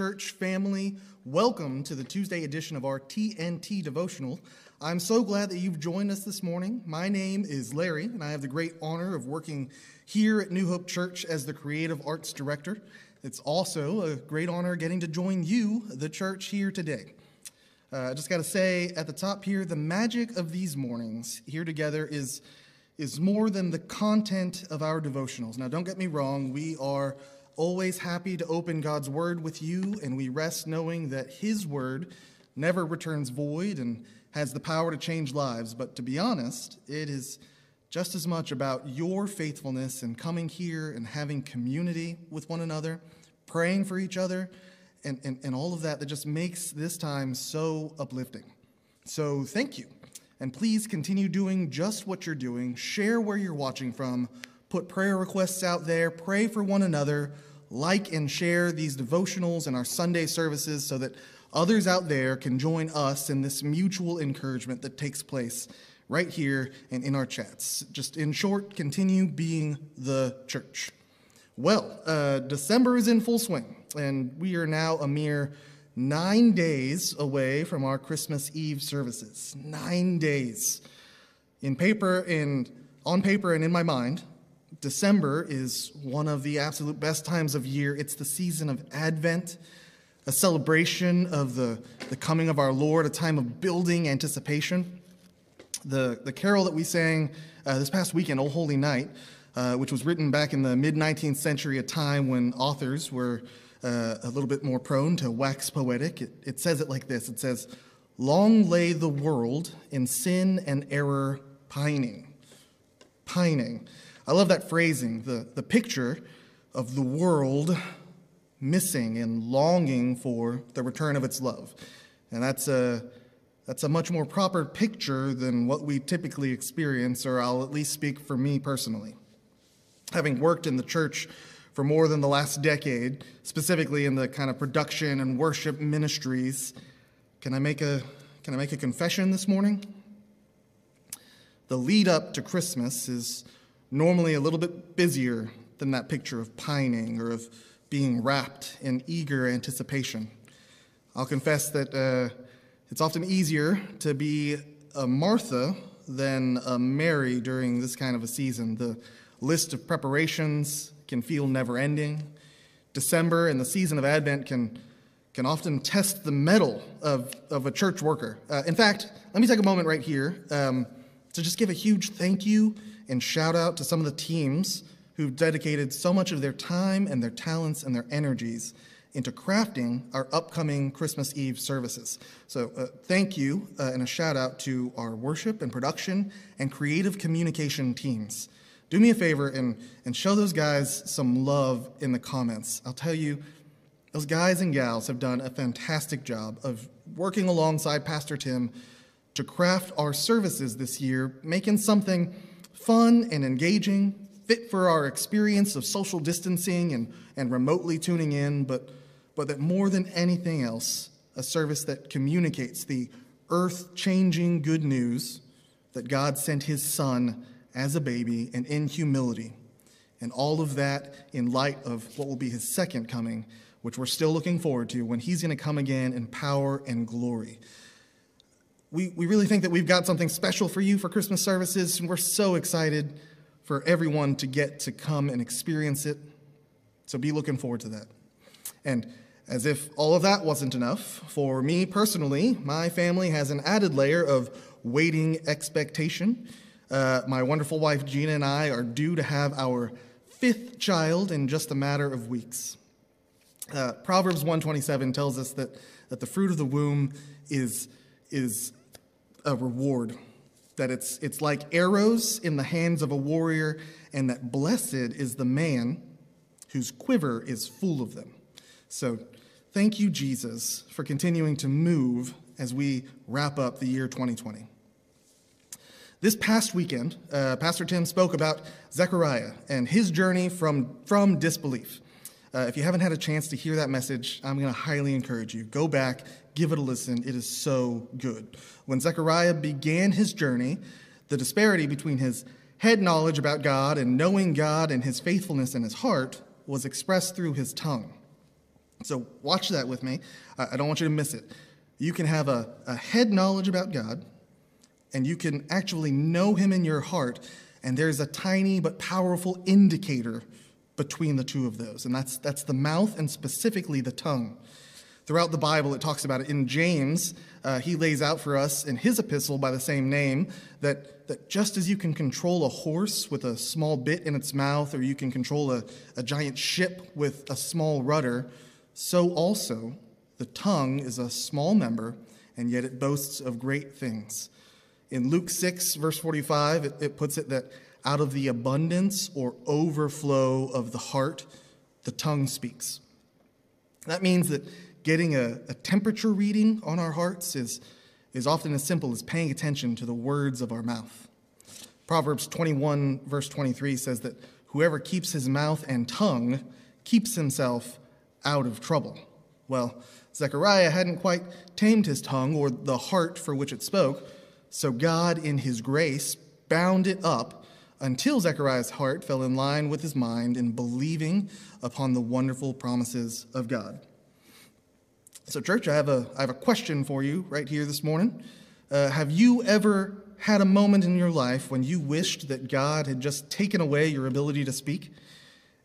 church family. Welcome to the Tuesday edition of our TNT devotional. I'm so glad that you've joined us this morning. My name is Larry, and I have the great honor of working here at New Hope Church as the creative arts director. It's also a great honor getting to join you, the church, here today. Uh, I just got to say at the top here, the magic of these mornings here together is, is more than the content of our devotionals. Now, don't get me wrong, we are always happy to open God's word with you, and we rest knowing that His word never returns void and has the power to change lives. But to be honest, it is just as much about your faithfulness and coming here and having community with one another, praying for each other, and, and, and all of that that just makes this time so uplifting. So thank you. And please continue doing just what you're doing. Share where you're watching from. Put prayer requests out there. Pray for one another like and share these devotionals and our Sunday services so that others out there can join us in this mutual encouragement that takes place right here and in our chats. Just in short, continue being the church. Well, uh, December is in full swing, and we are now a mere nine days away from our Christmas Eve services. Nine days. In paper and on paper and in my mind, December is one of the absolute best times of year. It's the season of Advent, a celebration of the, the coming of our Lord, a time of building anticipation. The, the carol that we sang uh, this past weekend, O Holy Night, uh, which was written back in the mid 19th century, a time when authors were uh, a little bit more prone to wax poetic. It, it says it like this It says, Long lay the world in sin and error pining. Pining. I love that phrasing, the, the picture of the world missing and longing for the return of its love. And that's a, that's a much more proper picture than what we typically experience, or I'll at least speak for me personally. Having worked in the church for more than the last decade, specifically in the kind of production and worship ministries, can I make a, can I make a confession this morning? The lead up to Christmas is normally a little bit busier than that picture of pining or of being wrapped in eager anticipation. I'll confess that uh, it's often easier to be a Martha than a Mary during this kind of a season. The list of preparations can feel never ending. December and the season of Advent can, can often test the mettle of, of a church worker. Uh, in fact, let me take a moment right here um, to just give a huge thank you and shout out to some of the teams who've dedicated so much of their time and their talents and their energies into crafting our upcoming Christmas Eve services. So, uh, thank you uh, and a shout out to our worship and production and creative communication teams. Do me a favor and, and show those guys some love in the comments. I'll tell you, those guys and gals have done a fantastic job of working alongside Pastor Tim to craft our services this year, making something fun and engaging, fit for our experience of social distancing and, and remotely tuning in, but, but that more than anything else, a service that communicates the earth changing good news that God sent his son as a baby and in humility. And all of that in light of what will be his second coming, which we're still looking forward to when he's going to come again in power and glory we, we really think that we've got something special for you for Christmas services, and we're so excited for everyone to get to come and experience it. So be looking forward to that. And as if all of that wasn't enough, for me personally, my family has an added layer of waiting expectation. Uh, my wonderful wife Gina and I are due to have our fifth child in just a matter of weeks. Uh, Proverbs 127 tells us that, that the fruit of the womb is, is a reward. That it's, it's like arrows in the hands of a warrior, and that blessed is the man whose quiver is full of them. So thank you, Jesus, for continuing to move as we wrap up the year 2020. This past weekend, uh, Pastor Tim spoke about Zechariah and his journey from, from disbelief. Uh, if you haven't had a chance to hear that message, I'm going to highly encourage you. Go back, give it a listen. It is so good. When Zechariah began his journey, the disparity between his head knowledge about God and knowing God and his faithfulness in his heart was expressed through his tongue. So watch that with me. I don't want you to miss it. You can have a, a head knowledge about God, and you can actually know Him in your heart, and there's a tiny but powerful indicator between the two of those, and that's, that's the mouth and specifically the tongue. Throughout the Bible, it talks about it. In James, uh, he lays out for us in his epistle by the same name that, that just as you can control a horse with a small bit in its mouth, or you can control a, a giant ship with a small rudder, so also the tongue is a small member, and yet it boasts of great things. In Luke 6, verse 45, it, it puts it that out of the abundance or overflow of the heart, the tongue speaks. That means that getting a, a temperature reading on our hearts is, is often as simple as paying attention to the words of our mouth. Proverbs 21, verse 23 says that whoever keeps his mouth and tongue keeps himself out of trouble. Well, Zechariah hadn't quite tamed his tongue or the heart for which it spoke, so God, in his grace, bound it up until Zechariah's heart fell in line with his mind in believing upon the wonderful promises of God. So, church, I have a, I have a question for you right here this morning. Uh, have you ever had a moment in your life when you wished that God had just taken away your ability to speak?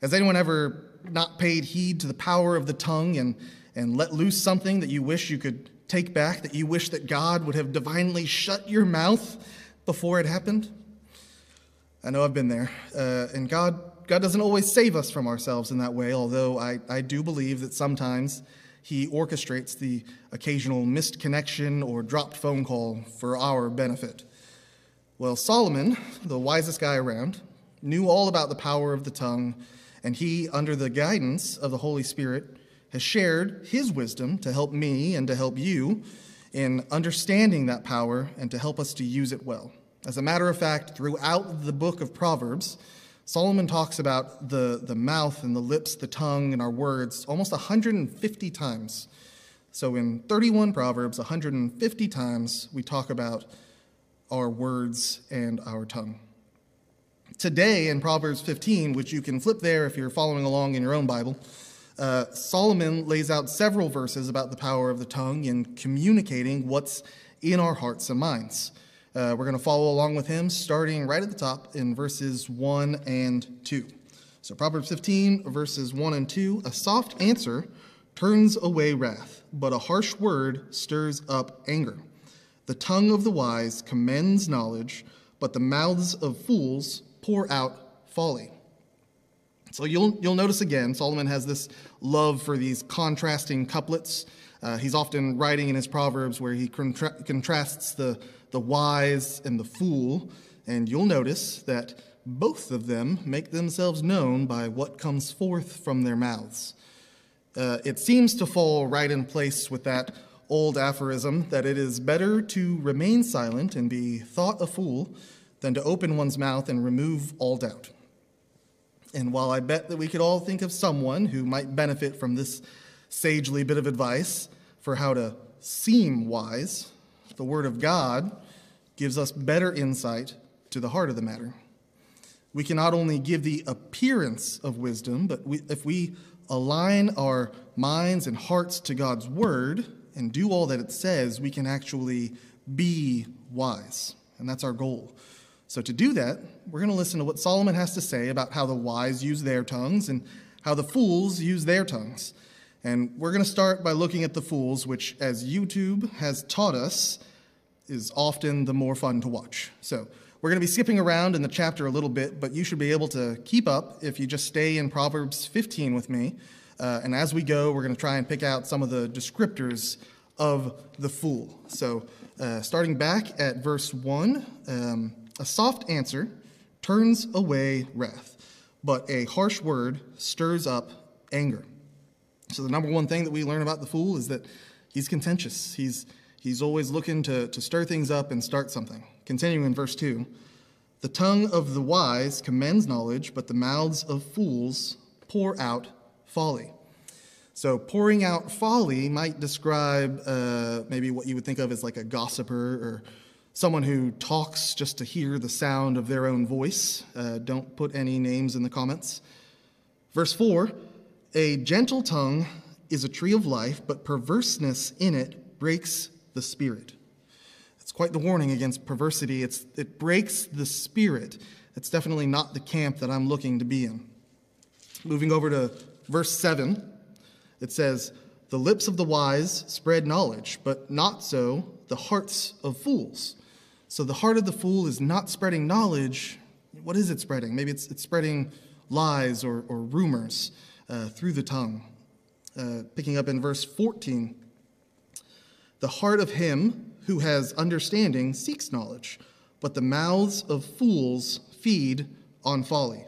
Has anyone ever not paid heed to the power of the tongue and, and let loose something that you wish you could take back, that you wish that God would have divinely shut your mouth before it happened? I know I've been there. Uh, and God, God doesn't always save us from ourselves in that way, although I, I do believe that sometimes he orchestrates the occasional missed connection or dropped phone call for our benefit. Well, Solomon, the wisest guy around, knew all about the power of the tongue, and he, under the guidance of the Holy Spirit, has shared his wisdom to help me and to help you in understanding that power and to help us to use it well. As a matter of fact, throughout the book of Proverbs, Solomon talks about the, the mouth and the lips, the tongue, and our words almost 150 times. So in 31 Proverbs, 150 times, we talk about our words and our tongue. Today in Proverbs 15, which you can flip there if you're following along in your own Bible, uh, Solomon lays out several verses about the power of the tongue in communicating what's in our hearts and minds. Uh, we're going to follow along with him, starting right at the top in verses 1 and 2. So, Proverbs 15, verses 1 and 2 A soft answer turns away wrath, but a harsh word stirs up anger. The tongue of the wise commends knowledge, but the mouths of fools pour out folly. So you'll, you'll notice again, Solomon has this love for these contrasting couplets. Uh, he's often writing in his Proverbs where he contra- contrasts the, the wise and the fool, and you'll notice that both of them make themselves known by what comes forth from their mouths. Uh, it seems to fall right in place with that old aphorism that it is better to remain silent and be thought a fool than to open one's mouth and remove all doubt. And while I bet that we could all think of someone who might benefit from this sagely bit of advice for how to seem wise, the Word of God gives us better insight to the heart of the matter. We can not only give the appearance of wisdom, but we, if we align our minds and hearts to God's Word and do all that it says, we can actually be wise. And that's our goal. So, to do that, we're going to listen to what Solomon has to say about how the wise use their tongues and how the fools use their tongues. And we're going to start by looking at the fools, which, as YouTube has taught us, is often the more fun to watch. So we're going to be skipping around in the chapter a little bit, but you should be able to keep up if you just stay in Proverbs 15 with me. Uh, and as we go, we're going to try and pick out some of the descriptors of the fool. So uh, starting back at verse 1, um, a soft answer turns away wrath, but a harsh word stirs up anger. So the number one thing that we learn about the fool is that he's contentious. He's He's always looking to, to stir things up and start something. Continuing in verse 2 The tongue of the wise commends knowledge, but the mouths of fools pour out folly. So, pouring out folly might describe uh, maybe what you would think of as like a gossiper or someone who talks just to hear the sound of their own voice. Uh, don't put any names in the comments. Verse 4 A gentle tongue is a tree of life, but perverseness in it breaks the spirit. It's quite the warning against perversity. It's, it breaks the spirit. It's definitely not the camp that I'm looking to be in. Moving over to verse 7, it says, The lips of the wise spread knowledge, but not so the hearts of fools. So the heart of the fool is not spreading knowledge. What is it spreading? Maybe it's, it's spreading lies or, or rumors uh, through the tongue. Uh, picking up in verse 14, the heart of him who has understanding seeks knowledge, but the mouths of fools feed on folly.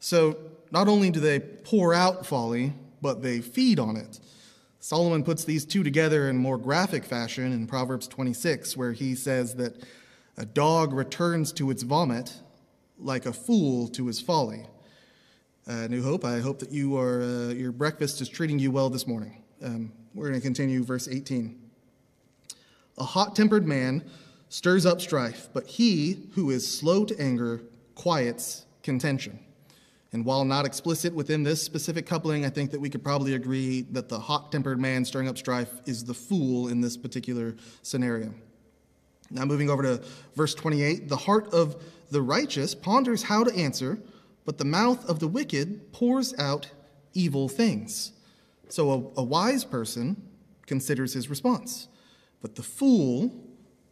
So not only do they pour out folly, but they feed on it. Solomon puts these two together in more graphic fashion in Proverbs 26, where he says that a dog returns to its vomit like a fool to his folly. Uh, New Hope, I hope that you are, uh, your breakfast is treating you well this morning. Um, we're going to continue verse 18. A hot tempered man stirs up strife, but he who is slow to anger quiets contention. And while not explicit within this specific coupling, I think that we could probably agree that the hot tempered man stirring up strife is the fool in this particular scenario. Now, moving over to verse 28 the heart of the righteous ponders how to answer, but the mouth of the wicked pours out evil things. So, a, a wise person considers his response, but the fool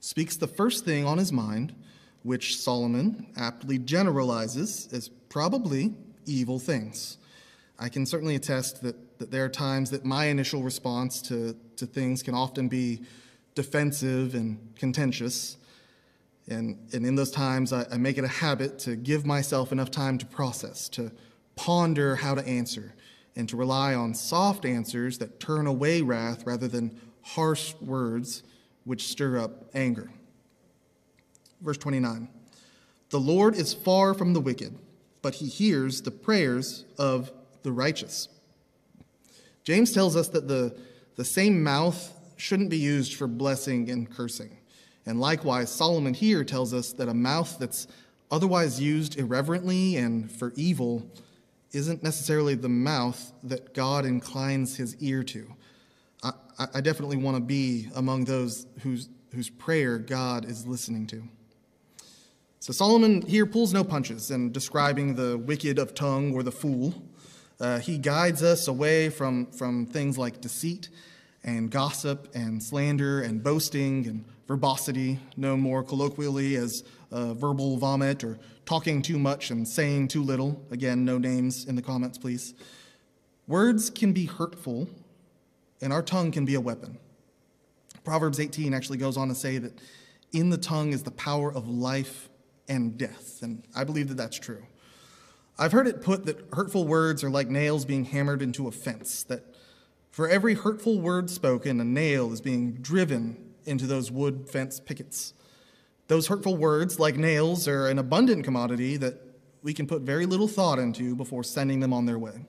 speaks the first thing on his mind, which Solomon aptly generalizes as probably evil things. I can certainly attest that, that there are times that my initial response to, to things can often be defensive and contentious. And, and in those times, I, I make it a habit to give myself enough time to process, to ponder how to answer, and to rely on soft answers that turn away wrath rather than harsh words which stir up anger. Verse 29 The Lord is far from the wicked but he hears the prayers of the righteous. James tells us that the, the same mouth shouldn't be used for blessing and cursing. And likewise, Solomon here tells us that a mouth that's otherwise used irreverently and for evil isn't necessarily the mouth that God inclines his ear to. I, I definitely want to be among those whose, whose prayer God is listening to. So Solomon here pulls no punches in describing the wicked of tongue or the fool. Uh, he guides us away from, from things like deceit and gossip and slander and boasting and verbosity, known more colloquially as uh, verbal vomit or talking too much and saying too little. Again, no names in the comments, please. Words can be hurtful, and our tongue can be a weapon. Proverbs 18 actually goes on to say that in the tongue is the power of life and death. And I believe that that's true. I've heard it put that hurtful words are like nails being hammered into a fence, that for every hurtful word spoken, a nail is being driven into those wood fence pickets. Those hurtful words, like nails, are an abundant commodity that we can put very little thought into before sending them on their way.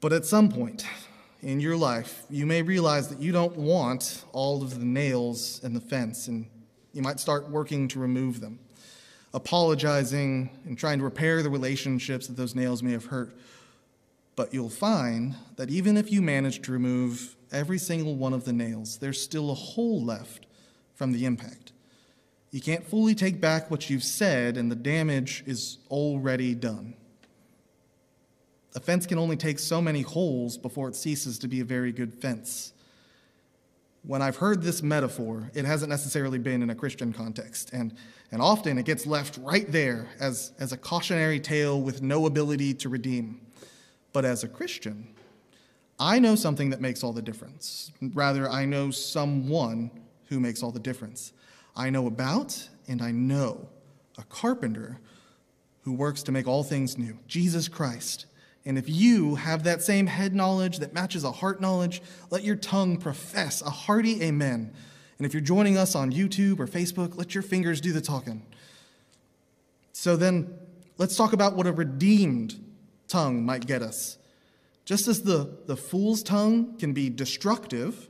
But at some point in your life, you may realize that you don't want all of the nails in the fence, and you might start working to remove them, apologizing and trying to repair the relationships that those nails may have hurt. But you'll find that even if you manage to remove every single one of the nails, there's still a hole left from the impact. You can't fully take back what you've said, and the damage is already done. A fence can only take so many holes before it ceases to be a very good fence when I've heard this metaphor, it hasn't necessarily been in a Christian context. And, and often it gets left right there as, as a cautionary tale with no ability to redeem. But as a Christian, I know something that makes all the difference. Rather, I know someone who makes all the difference. I know about and I know a carpenter who works to make all things new Jesus Christ. And if you have that same head knowledge that matches a heart knowledge, let your tongue profess a hearty amen. And if you're joining us on YouTube or Facebook, let your fingers do the talking. So then, let's talk about what a redeemed tongue might get us. Just as the, the fool's tongue can be destructive,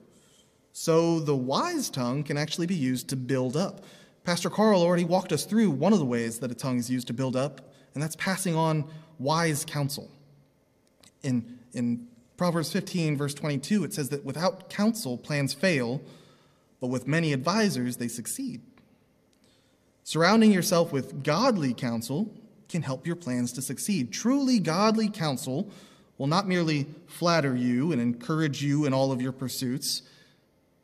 so the wise tongue can actually be used to build up. Pastor Carl already walked us through one of the ways that a tongue is used to build up, and that's passing on wise counsel in, in Proverbs 15, verse 22, it says that without counsel, plans fail, but with many advisors, they succeed. Surrounding yourself with godly counsel can help your plans to succeed. Truly godly counsel will not merely flatter you and encourage you in all of your pursuits,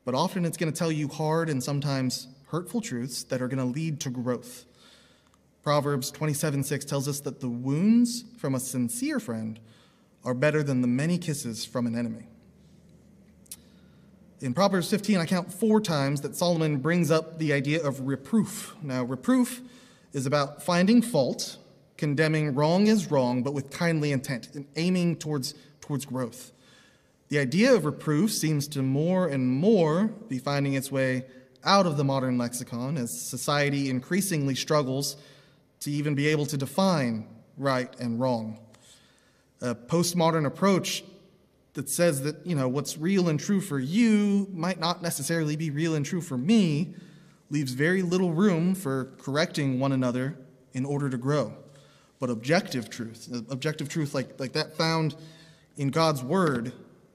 but often it's going to tell you hard and sometimes hurtful truths that are going to lead to growth. Proverbs 27 6 tells us that the wounds from a sincere friend are better than the many kisses from an enemy. In Proverbs 15, I count four times that Solomon brings up the idea of reproof. Now, reproof is about finding fault, condemning wrong as wrong, but with kindly intent, and aiming towards, towards growth. The idea of reproof seems to more and more be finding its way out of the modern lexicon as society increasingly struggles to even be able to define right and wrong. A postmodern approach that says that, you know, what's real and true for you might not necessarily be real and true for me leaves very little room for correcting one another in order to grow. But objective truth, objective truth like, like that found in God's word,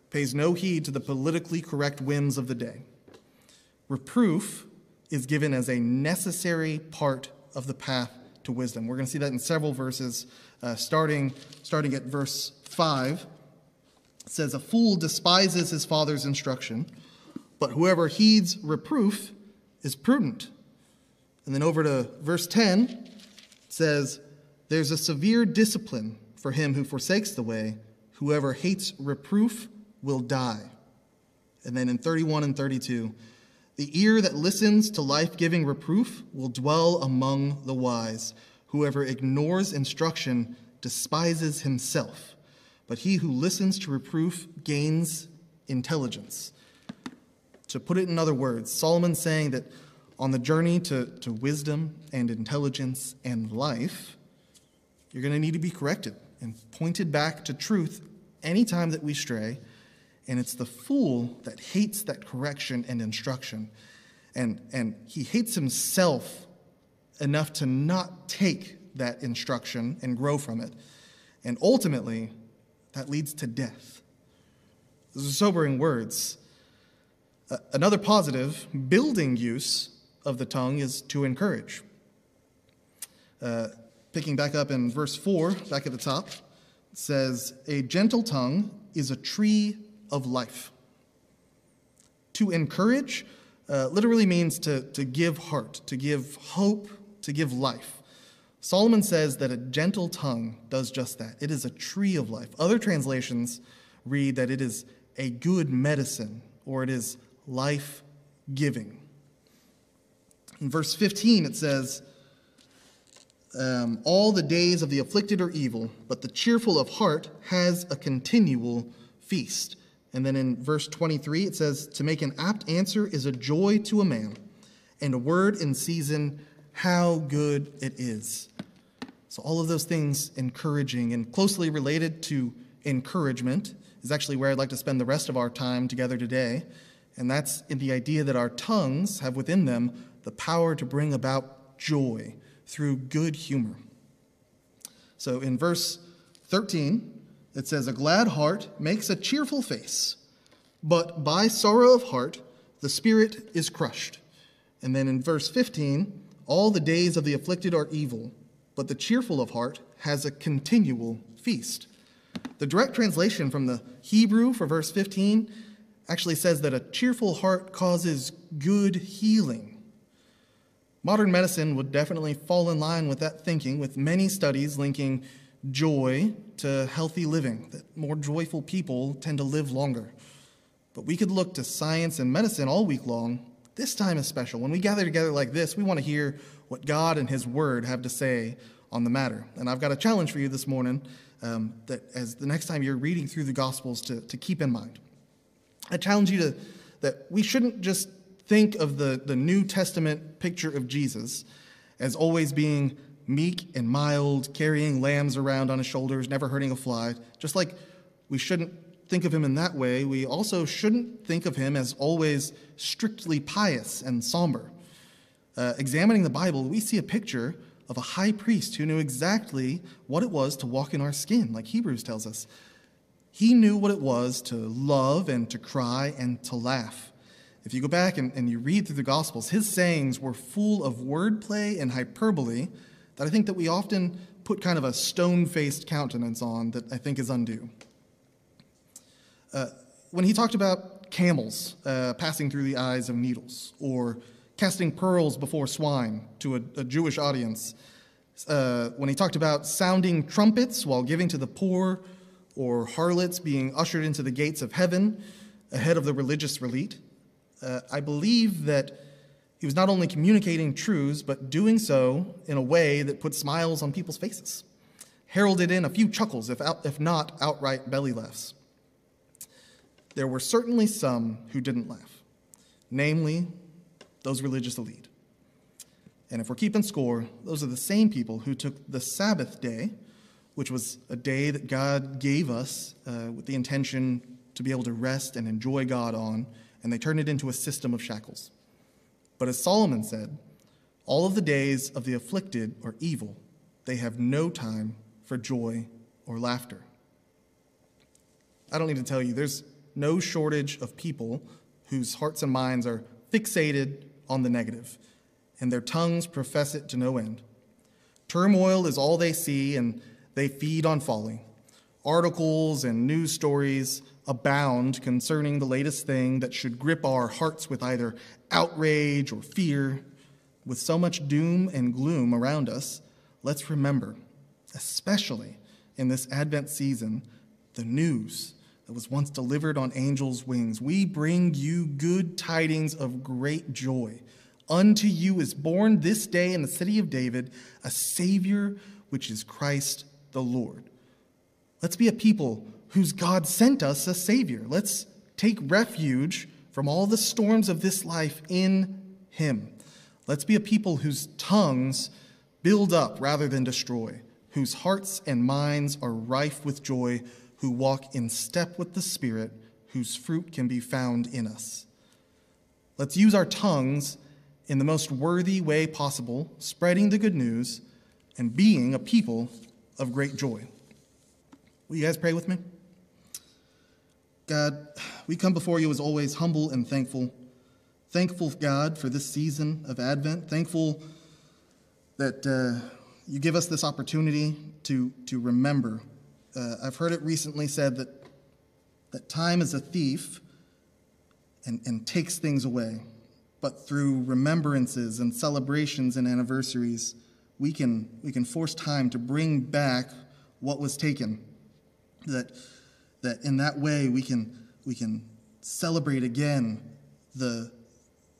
pays no heed to the politically correct whims of the day. Reproof is given as a necessary part of the path to wisdom. We're going to see that in several verses, uh, starting, starting at verse 5. It says, A fool despises his father's instruction, but whoever heeds reproof is prudent. And then over to verse 10, it says, There's a severe discipline for him who forsakes the way. Whoever hates reproof will die. And then in 31 and 32, the ear that listens to life giving reproof will dwell among the wise. Whoever ignores instruction despises himself, but he who listens to reproof gains intelligence. To put it in other words, Solomon's saying that on the journey to, to wisdom and intelligence and life, you're going to need to be corrected and pointed back to truth anytime that we stray and it's the fool that hates that correction and instruction. And, and he hates himself enough to not take that instruction and grow from it. And ultimately, that leads to death. Those are sobering words. Another positive, building use of the tongue is to encourage. Uh, picking back up in verse 4, back at the top, it says, A gentle tongue is a tree of life. To encourage uh, literally means to, to give heart, to give hope, to give life. Solomon says that a gentle tongue does just that. It is a tree of life. Other translations read that it is a good medicine or it is life giving. In verse 15, it says, um, All the days of the afflicted are evil, but the cheerful of heart has a continual feast. And then in verse 23, it says, To make an apt answer is a joy to a man, and a word in season, how good it is. So, all of those things encouraging and closely related to encouragement is actually where I'd like to spend the rest of our time together today. And that's in the idea that our tongues have within them the power to bring about joy through good humor. So, in verse 13, it says, A glad heart makes a cheerful face, but by sorrow of heart the spirit is crushed. And then in verse 15, all the days of the afflicted are evil, but the cheerful of heart has a continual feast. The direct translation from the Hebrew for verse 15 actually says that a cheerful heart causes good healing. Modern medicine would definitely fall in line with that thinking, with many studies linking joy to healthy living, that more joyful people tend to live longer. But we could look to science and medicine all week long. This time is special. When we gather together like this, we want to hear what God and His Word have to say on the matter. And I've got a challenge for you this morning um, that as the next time you're reading through the Gospels to, to keep in mind. I challenge you to that we shouldn't just think of the, the New Testament picture of Jesus as always being meek and mild, carrying lambs around on his shoulders, never hurting a fly. Just like we shouldn't think of him in that way, we also shouldn't think of him as always strictly pious and somber. Uh, examining the Bible, we see a picture of a high priest who knew exactly what it was to walk in our skin, like Hebrews tells us. He knew what it was to love and to cry and to laugh. If you go back and, and you read through the Gospels, his sayings were full of wordplay and hyperbole that I think that we often put kind of a stone faced countenance on that I think is undue. Uh, when he talked about camels uh, passing through the eyes of needles, or casting pearls before swine to a, a Jewish audience, uh, when he talked about sounding trumpets while giving to the poor, or harlots being ushered into the gates of heaven ahead of the religious elite. Uh, I believe that he was not only communicating truths, but doing so in a way that put smiles on people's faces, heralded in a few chuckles, if, out, if not outright belly laughs. There were certainly some who didn't laugh, namely those religious elite. And if we're keeping score, those are the same people who took the Sabbath day which was a day that God gave us uh, with the intention to be able to rest and enjoy God on, and they turned it into a system of shackles. But as Solomon said, all of the days of the afflicted are evil. They have no time for joy or laughter. I don't need to tell you, there's no shortage of people whose hearts and minds are fixated on the negative, and their tongues profess it to no end. Turmoil is all they see, and they feed on folly. Articles and news stories abound concerning the latest thing that should grip our hearts with either outrage or fear. With so much doom and gloom around us, let's remember, especially in this Advent season, the news that was once delivered on angels' wings. We bring you good tidings of great joy. Unto you is born this day in the city of David a Savior, which is Christ the Lord. Let's be a people whose God sent us a Savior. Let's take refuge from all the storms of this life in Him. Let's be a people whose tongues build up rather than destroy, whose hearts and minds are rife with joy, who walk in step with the Spirit, whose fruit can be found in us. Let's use our tongues in the most worthy way possible, spreading the good news and being a people of great joy. Will you guys pray with me? God, we come before you as always humble and thankful. Thankful, God, for this season of Advent. Thankful that uh, you give us this opportunity to, to remember. Uh, I've heard it recently said that, that time is a thief and, and takes things away. But through remembrances and celebrations and anniversaries, we can, we can force time to bring back what was taken. That, that in that way we can, we can celebrate again the,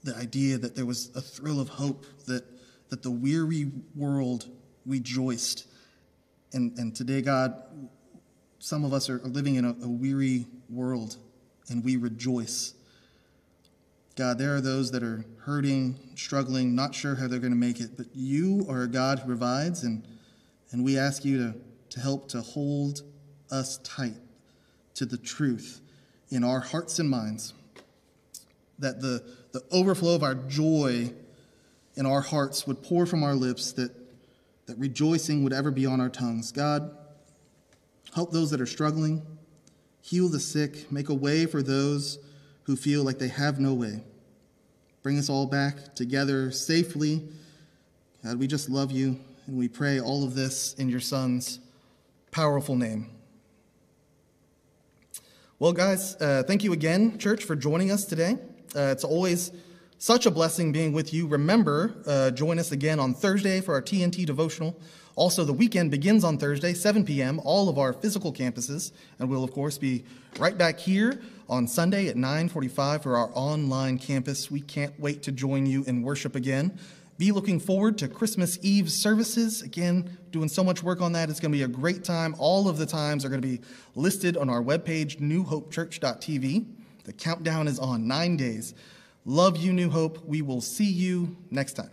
the idea that there was a thrill of hope, that, that the weary world rejoiced. And, and today, God, some of us are living in a, a weary world, and we rejoice God, there are those that are hurting, struggling, not sure how they're going to make it, but you are a God who provides, and, and we ask you to, to help to hold us tight to the truth in our hearts and minds. That the, the overflow of our joy in our hearts would pour from our lips, that, that rejoicing would ever be on our tongues. God, help those that are struggling, heal the sick, make a way for those who feel like they have no way. Bring us all back together safely. God, we just love you, and we pray all of this in your Son's powerful name. Well, guys, uh, thank you again, church, for joining us today. Uh, it's always such a blessing being with you. Remember, uh, join us again on Thursday for our TNT devotional. Also, the weekend begins on Thursday, 7 p.m., all of our physical campuses, and we'll, of course, be right back here on Sunday at 9:45 for our online campus. We can't wait to join you in worship again. Be looking forward to Christmas Eve services. Again, doing so much work on that. It's going to be a great time. All of the times are going to be listed on our webpage, newhopechurch.tv. The countdown is on nine days. Love you, New Hope. We will see you next time.